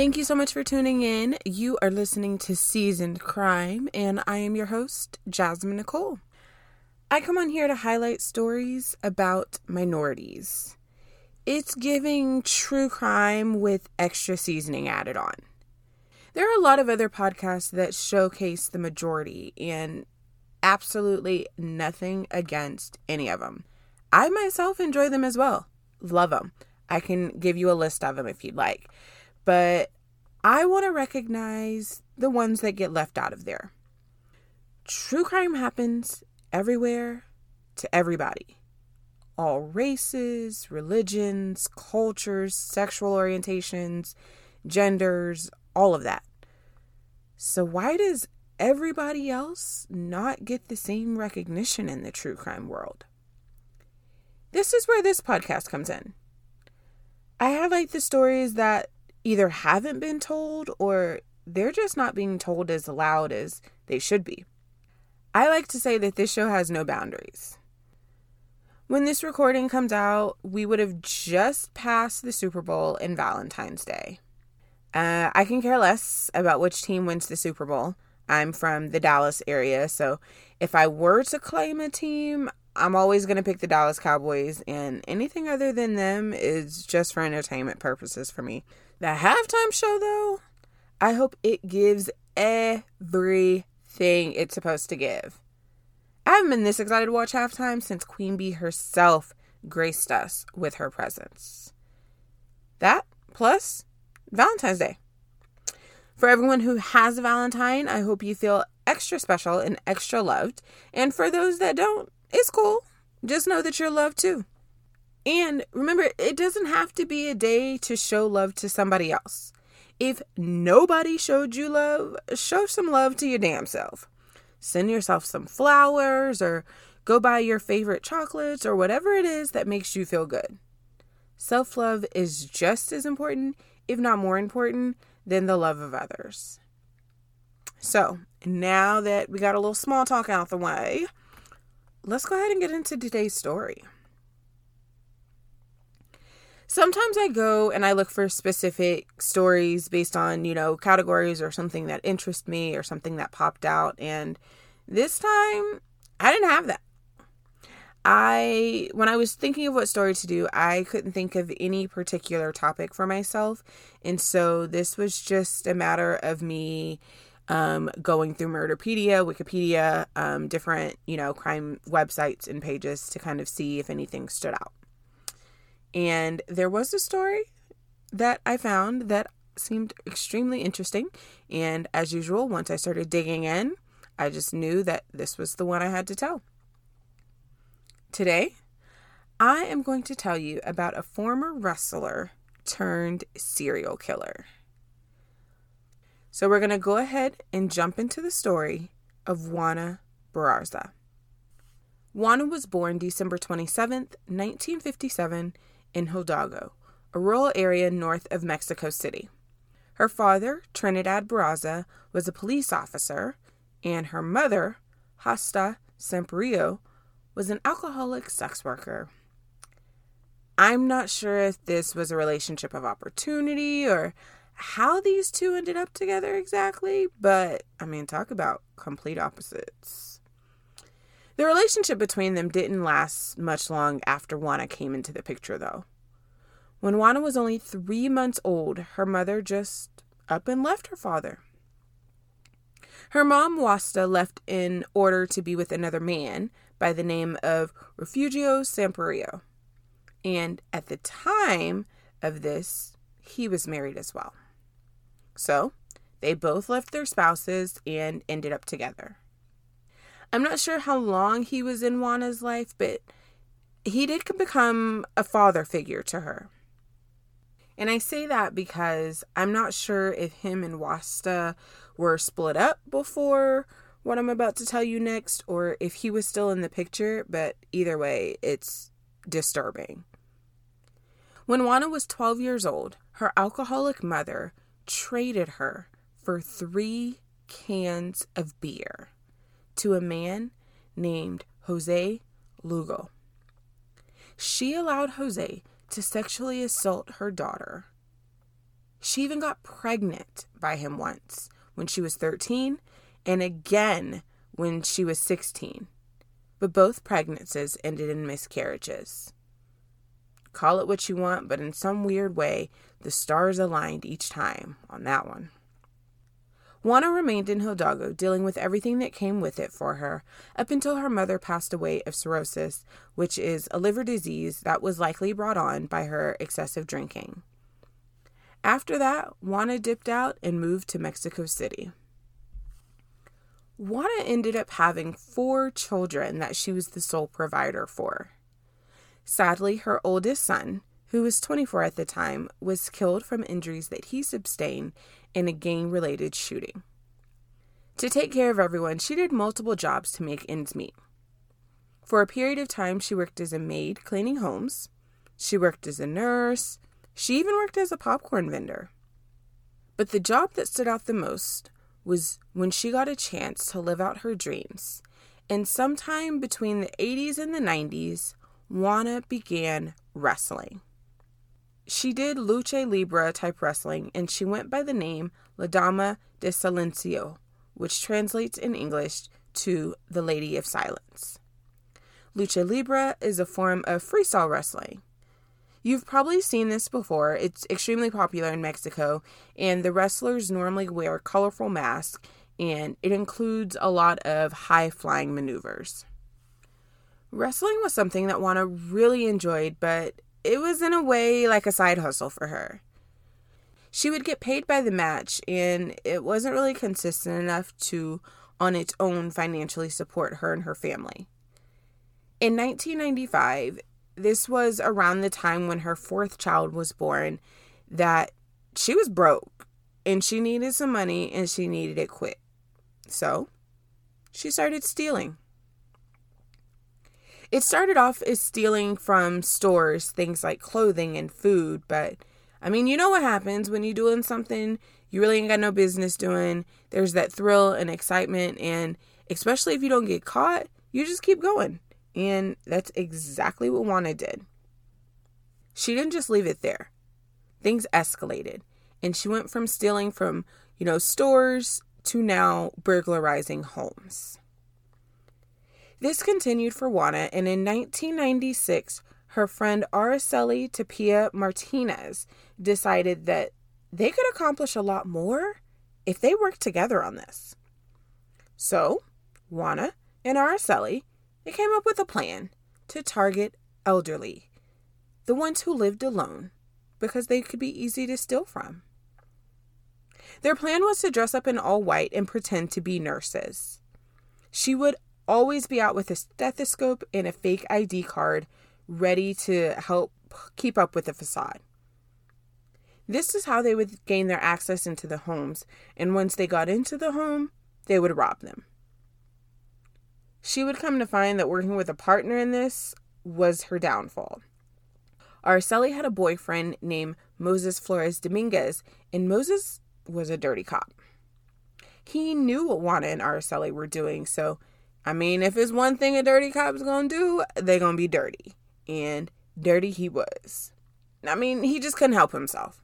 Thank you so much for tuning in. You are listening to Seasoned Crime, and I am your host, Jasmine Nicole. I come on here to highlight stories about minorities. It's giving true crime with extra seasoning added on. There are a lot of other podcasts that showcase the majority, and absolutely nothing against any of them. I myself enjoy them as well. Love them. I can give you a list of them if you'd like but I want to recognize the ones that get left out of there. True crime happens everywhere to everybody. All races, religions, cultures, sexual orientations, genders, all of that. So, why does everybody else not get the same recognition in the true crime world? This is where this podcast comes in. I highlight the stories that either haven't been told or they're just not being told as loud as they should be. I like to say that this show has no boundaries. When this recording comes out, we would have just passed the Super Bowl and Valentine's Day. Uh, I can care less about which team wins the Super Bowl. I'm from the Dallas area, so if I were to claim a team, I'm always going to pick the Dallas Cowboys, and anything other than them is just for entertainment purposes for me. The halftime show, though, I hope it gives everything it's supposed to give. I haven't been this excited to watch halftime since Queen Bee herself graced us with her presence. That plus Valentine's Day. For everyone who has a Valentine, I hope you feel extra special and extra loved. And for those that don't, it's cool. Just know that you're loved too. And remember, it doesn't have to be a day to show love to somebody else. If nobody showed you love, show some love to your damn self. Send yourself some flowers or go buy your favorite chocolates or whatever it is that makes you feel good. Self love is just as important, if not more important, than the love of others. So, now that we got a little small talk out the way, let's go ahead and get into today's story. Sometimes I go and I look for specific stories based on, you know, categories or something that interest me or something that popped out. And this time I didn't have that. I, when I was thinking of what story to do, I couldn't think of any particular topic for myself. And so this was just a matter of me um, going through Murderpedia, Wikipedia, um, different, you know, crime websites and pages to kind of see if anything stood out. And there was a story that I found that seemed extremely interesting. And as usual, once I started digging in, I just knew that this was the one I had to tell. Today, I am going to tell you about a former wrestler turned serial killer. So we're going to go ahead and jump into the story of Juana Barraza. Juana was born December 27th, 1957, in Hidalgo, a rural area north of Mexico City. Her father, Trinidad Barraza, was a police officer, and her mother, Hasta Sampaio, was an alcoholic sex worker. I'm not sure if this was a relationship of opportunity or how these two ended up together exactly, but I mean, talk about complete opposites. The relationship between them didn't last much long after Juana came into the picture, though. When Juana was only three months old, her mother just up and left her father. Her mom, Wasta, left in order to be with another man by the name of Refugio Sampaio. And at the time of this, he was married as well. So they both left their spouses and ended up together. I'm not sure how long he was in Juana's life, but he did become a father figure to her. And I say that because I'm not sure if him and Wasta were split up before what I'm about to tell you next, or if he was still in the picture, but either way, it's disturbing. When Juana was 12 years old, her alcoholic mother traded her for three cans of beer to a man named Jose Lugo. She allowed Jose to sexually assault her daughter. She even got pregnant by him once when she was 13 and again when she was 16. But both pregnancies ended in miscarriages. Call it what you want, but in some weird way, the stars aligned each time on that one. Juana remained in Hidalgo, dealing with everything that came with it for her, up until her mother passed away of cirrhosis, which is a liver disease that was likely brought on by her excessive drinking. After that, Juana dipped out and moved to Mexico City. Juana ended up having four children that she was the sole provider for. Sadly, her oldest son, who was 24 at the time, was killed from injuries that he sustained in a gang related shooting. To take care of everyone, she did multiple jobs to make ends meet. For a period of time, she worked as a maid cleaning homes, she worked as a nurse, she even worked as a popcorn vendor. But the job that stood out the most was when she got a chance to live out her dreams. And sometime between the 80s and the 90s, Juana began wrestling. She did lucha libre type wrestling and she went by the name La Dama de Silencio, which translates in English to the Lady of Silence. Lucha libre is a form of freestyle wrestling. You've probably seen this before. It's extremely popular in Mexico, and the wrestlers normally wear colorful masks, and it includes a lot of high flying maneuvers. Wrestling was something that Juana really enjoyed, but it was in a way like a side hustle for her. She would get paid by the match, and it wasn't really consistent enough to, on its own, financially support her and her family. In 1995, this was around the time when her fourth child was born that she was broke and she needed some money and she needed it quick. So she started stealing. It started off as stealing from stores, things like clothing and food, but I mean, you know what happens when you're doing something you really ain't got no business doing. There's that thrill and excitement, and especially if you don't get caught, you just keep going. And that's exactly what Juana did. She didn't just leave it there. Things escalated, and she went from stealing from, you know, stores to now burglarizing homes. This continued for Juana, and in 1996, her friend Araceli Tapia Martinez decided that they could accomplish a lot more if they worked together on this. So, Juana and Araceli they came up with a plan to target elderly, the ones who lived alone, because they could be easy to steal from. Their plan was to dress up in all white and pretend to be nurses. She would always be out with a stethoscope and a fake ID card, ready to help keep up with the facade. This is how they would gain their access into the homes, and once they got into the home, they would rob them. She would come to find that working with a partner in this was her downfall. Araceli had a boyfriend named Moses Flores Dominguez, and Moses was a dirty cop. He knew what Juana and Araceli were doing, so I mean, if it's one thing a dirty cop's gonna do, they gonna be dirty. And dirty he was. I mean, he just couldn't help himself.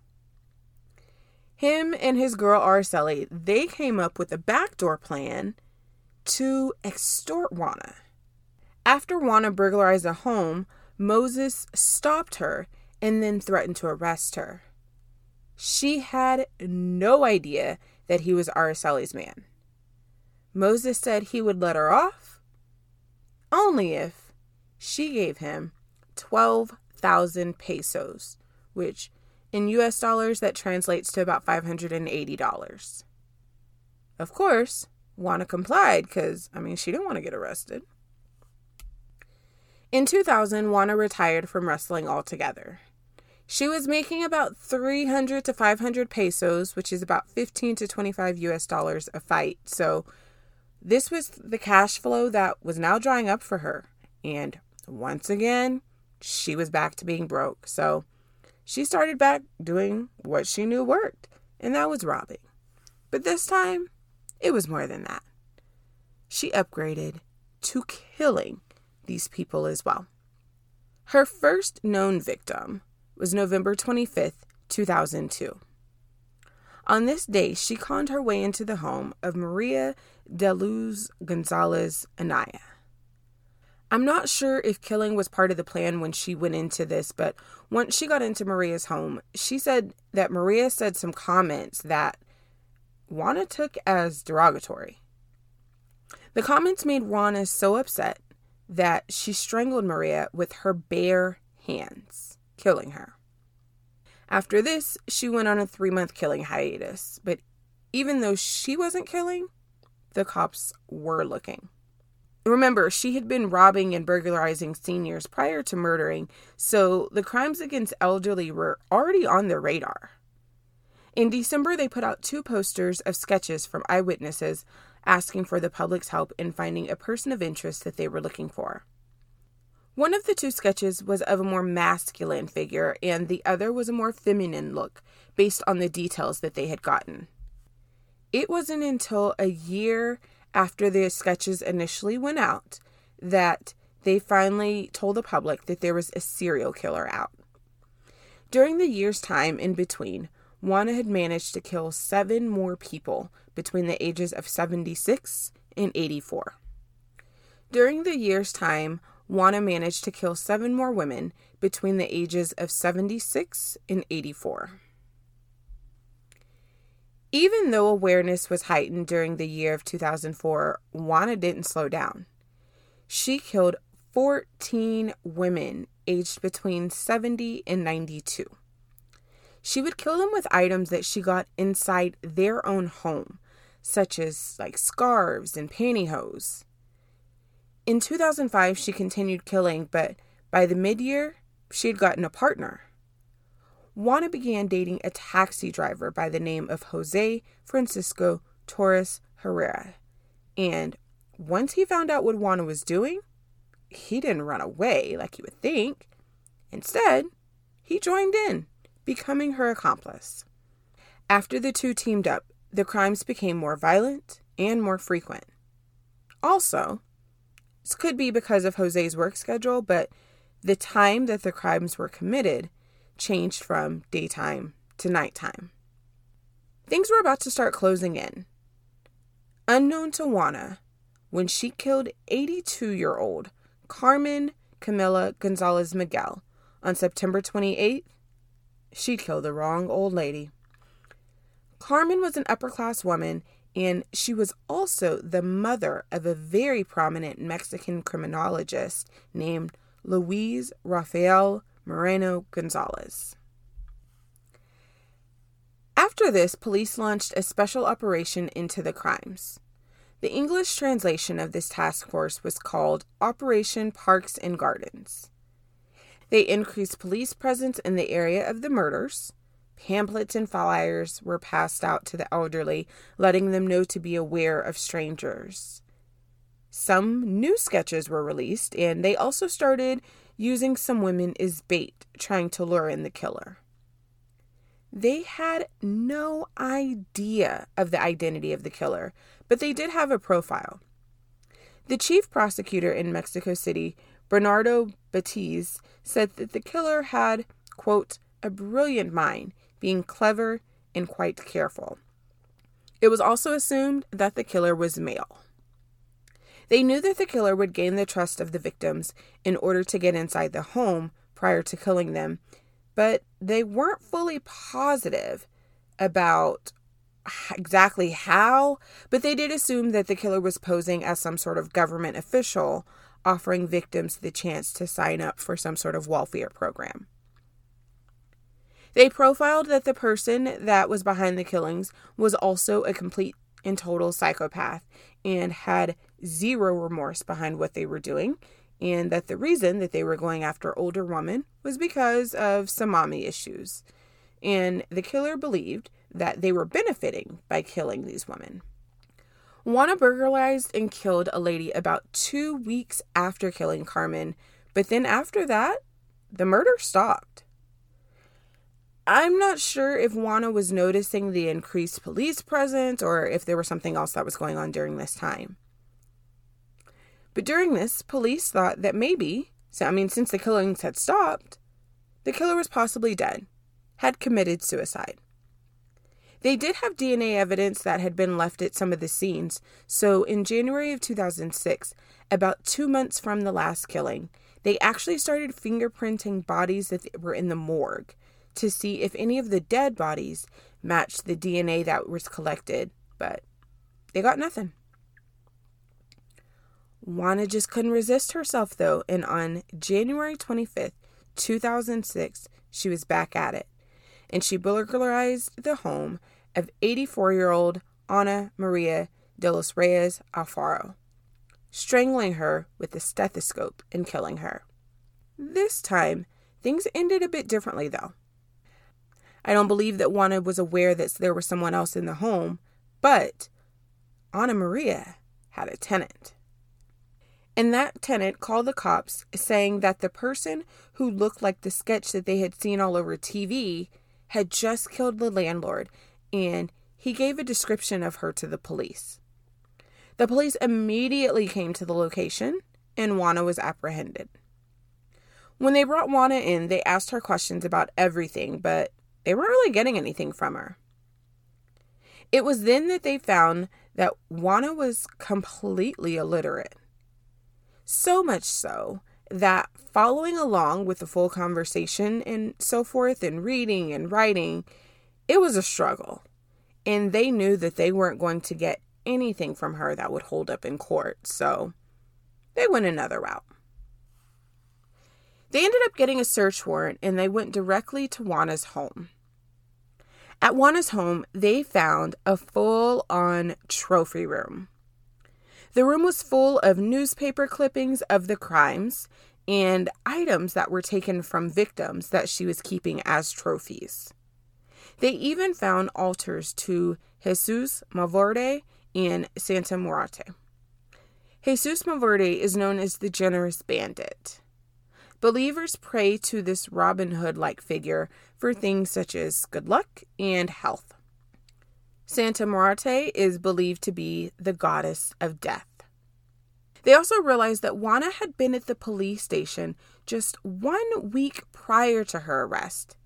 Him and his girl Araceli, they came up with a backdoor plan to extort Juana. After Juana burglarized a home, Moses stopped her and then threatened to arrest her. She had no idea that he was Araceli's man. Moses said he would let her off only if she gave him 12,000 pesos, which in US dollars that translates to about $580. Of course, Juana complied because, I mean, she didn't want to get arrested. In 2000, Juana retired from wrestling altogether. She was making about 300 to 500 pesos, which is about 15 to 25 US dollars a fight. So, this was the cash flow that was now drying up for her. And once again, she was back to being broke. So, she started back doing what she knew worked, and that was robbing. But this time, it was more than that. She upgraded to killing these people as well. Her first known victim was November 25th, 2002. On this day, she conned her way into the home of Maria de Luz Gonzalez Anaya. I'm not sure if killing was part of the plan when she went into this, but once she got into Maria's home, she said that Maria said some comments that Juana took as derogatory. The comments made Juana so upset that she strangled Maria with her bare hands, killing her. After this, she went on a three month killing hiatus, but even though she wasn't killing, the cops were looking. Remember, she had been robbing and burglarizing seniors prior to murdering, so the crimes against elderly were already on their radar. In December, they put out two posters of sketches from eyewitnesses asking for the public's help in finding a person of interest that they were looking for. One of the two sketches was of a more masculine figure, and the other was a more feminine look, based on the details that they had gotten. It wasn't until a year after the sketches initially went out that they finally told the public that there was a serial killer out. During the year's time in between, Juana had managed to kill seven more people between the ages of 76 and 84. During the year's time, Juana managed to kill seven more women between the ages of 76 and 84. Even though awareness was heightened during the year of 2004, Juana didn't slow down. She killed 14 women aged between 70 and 92. She would kill them with items that she got inside their own home, such as like scarves and pantyhose. In 2005, she continued killing, but by the mid year, she had gotten a partner. Juana began dating a taxi driver by the name of Jose Francisco Torres Herrera. And once he found out what Juana was doing, he didn't run away like you would think. Instead, he joined in becoming her accomplice. After the two teamed up, the crimes became more violent and more frequent. Also, this could be because of Jose's work schedule, but the time that the crimes were committed changed from daytime to nighttime. Things were about to start closing in. Unknown to Juana, when she killed 82 year old Carmen Camilla Gonzalez Miguel on September 28, she'd killed the wrong old lady. Carmen was an upper class woman, and she was also the mother of a very prominent Mexican criminologist named Luis Rafael Moreno Gonzalez. After this, police launched a special operation into the crimes. The English translation of this task force was called Operation Parks and Gardens. They increased police presence in the area of the murders. Pamphlets and flyers were passed out to the elderly, letting them know to be aware of strangers. Some new sketches were released, and they also started using some women as bait, trying to lure in the killer. They had no idea of the identity of the killer, but they did have a profile. The chief prosecutor in Mexico City Bernardo Batiz said that the killer had, quote, a brilliant mind, being clever and quite careful. It was also assumed that the killer was male. They knew that the killer would gain the trust of the victims in order to get inside the home prior to killing them, but they weren't fully positive about exactly how, but they did assume that the killer was posing as some sort of government official offering victims the chance to sign up for some sort of welfare program. They profiled that the person that was behind the killings was also a complete and total psychopath and had zero remorse behind what they were doing, and that the reason that they were going after older women was because of some mommy issues. And the killer believed that they were benefiting by killing these women. Juana burglarized and killed a lady about two weeks after killing Carmen, but then after that, the murder stopped. I'm not sure if Juana was noticing the increased police presence or if there was something else that was going on during this time. But during this, police thought that maybe, so I mean, since the killings had stopped, the killer was possibly dead, had committed suicide. They did have DNA evidence that had been left at some of the scenes, so in January of 2006, about two months from the last killing, they actually started fingerprinting bodies that were in the morgue to see if any of the dead bodies matched the DNA that was collected, but they got nothing. Juana just couldn't resist herself though, and on January 25th, 2006, she was back at it. And she burglarized the home of 84 year old Ana Maria de los Reyes Alfaro, strangling her with a stethoscope and killing her. This time, things ended a bit differently though. I don't believe that Juana was aware that there was someone else in the home, but Ana Maria had a tenant. And that tenant called the cops saying that the person who looked like the sketch that they had seen all over TV had just killed the landlord, and he gave a description of her to the police. The police immediately came to the location, and Juana was apprehended. When they brought Juana in, they asked her questions about everything, but they weren't really getting anything from her. It was then that they found that Juana was completely illiterate. So much so that following along with the full conversation and so forth, and reading and writing, it was a struggle. And they knew that they weren't going to get anything from her that would hold up in court, so they went another route. They ended up getting a search warrant and they went directly to Juana's home. At Juana's home, they found a full on trophy room. The room was full of newspaper clippings of the crimes and items that were taken from victims that she was keeping as trophies. They even found altars to Jesus Malverde and Santa Muerte. Jesus Malverde is known as the generous bandit. Believers pray to this Robin Hood like figure for things such as good luck and health. Santa Muerte is believed to be the goddess of death. They also realized that Juana had been at the police station just one week prior to her arrest.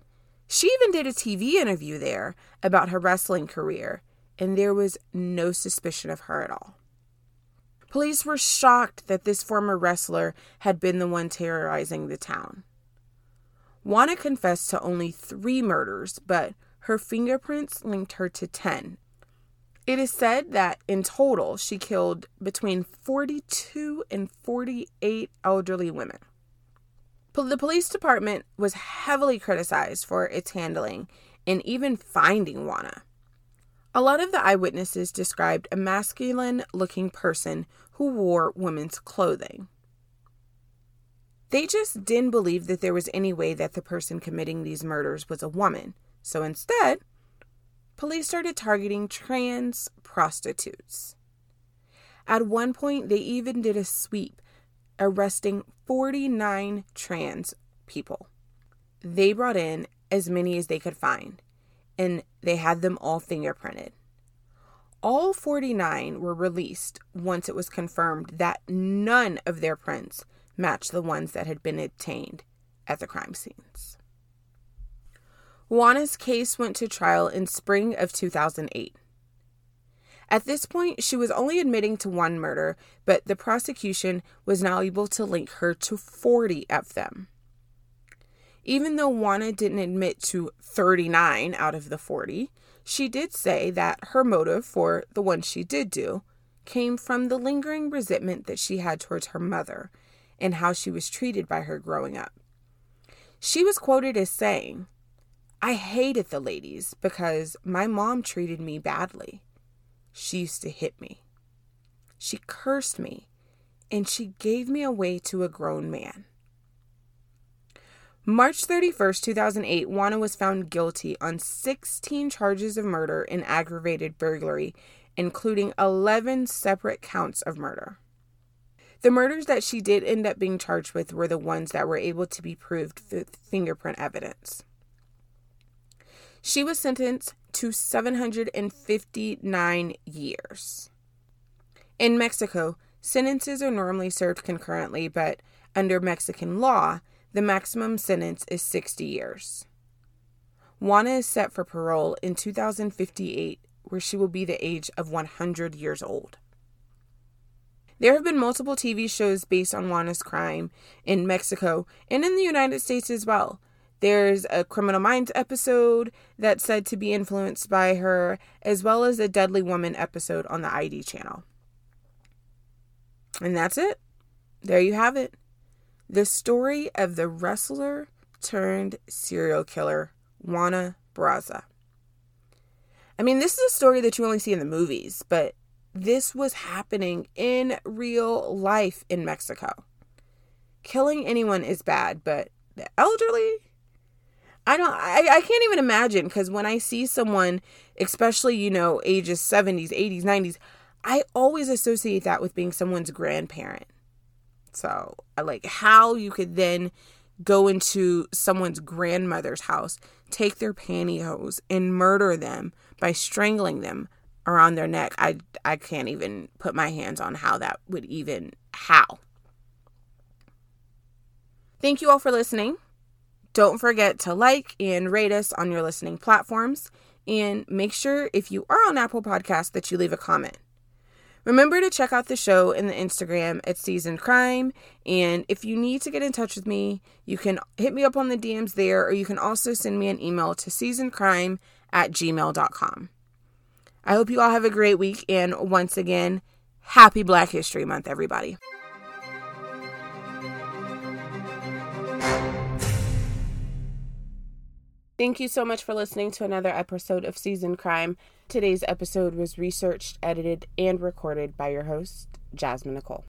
She even did a TV interview there about her wrestling career, and there was no suspicion of her at all. Police were shocked that this former wrestler had been the one terrorizing the town. Juana confessed to only three murders, but her fingerprints linked her to 10. It is said that in total, she killed between 42 and 48 elderly women. The police department was heavily criticized for its handling and even finding Juana. A lot of the eyewitnesses described a masculine looking person who wore women's clothing. They just didn't believe that there was any way that the person committing these murders was a woman. So instead, police started targeting trans prostitutes. At one point, they even did a sweep, arresting 49 trans people. They brought in as many as they could find, and they had them all fingerprinted. All 49 were released once it was confirmed that none of their prints matched the ones that had been obtained at the crime scenes. Juana's case went to trial in spring of 2008. At this point, she was only admitting to one murder, but the prosecution was now able to link her to 40 of them. Even though Juana didn't admit to 39 out of the 40, she did say that her motive for the one she did do came from the lingering resentment that she had towards her mother and how she was treated by her growing up. She was quoted as saying, I hated the ladies because my mom treated me badly. She used to hit me. She cursed me, and she gave me away to a grown man. March 31st, 2008, Juana was found guilty on 16 charges of murder and aggravated burglary, including 11 separate counts of murder. The murders that she did end up being charged with were the ones that were able to be proved with fingerprint evidence. She was sentenced to 759 years. In Mexico, sentences are normally served concurrently, but under Mexican law, the maximum sentence is 60 years. Juana is set for parole in 2058, where she will be the age of 100 years old. There have been multiple TV shows based on Juana's crime in Mexico and in the United States as well. There's a Criminal Minds episode that's said to be influenced by her, as well as a Deadly Woman episode on the ID channel. And that's it. There you have it. The story of the wrestler turned serial killer, Juana Barraza. I mean, this is a story that you only see in the movies, but this was happening in real life in Mexico. Killing anyone is bad, but the elderly, I don't I, I can't even imagine because when I see someone, especially, you know, ages 70s, 80s, 90s, I always associate that with being someone's grandparent. So, like how you could then go into someone's grandmother's house, take their pantyhose, and murder them by strangling them around their neck. I, I can't even put my hands on how that would even, how. Thank you all for listening. Don't forget to like and rate us on your listening platforms. And make sure if you are on Apple Podcasts that you leave a comment. Remember to check out the show in the Instagram at Seasoned Crime. And if you need to get in touch with me, you can hit me up on the DMs there, or you can also send me an email to seasonedcrime at gmail.com. I hope you all have a great week. And once again, happy Black History Month, everybody. Thank you so much for listening to another episode of Seasoned Crime. Today's episode was researched, edited, and recorded by your host, Jasmine Nicole.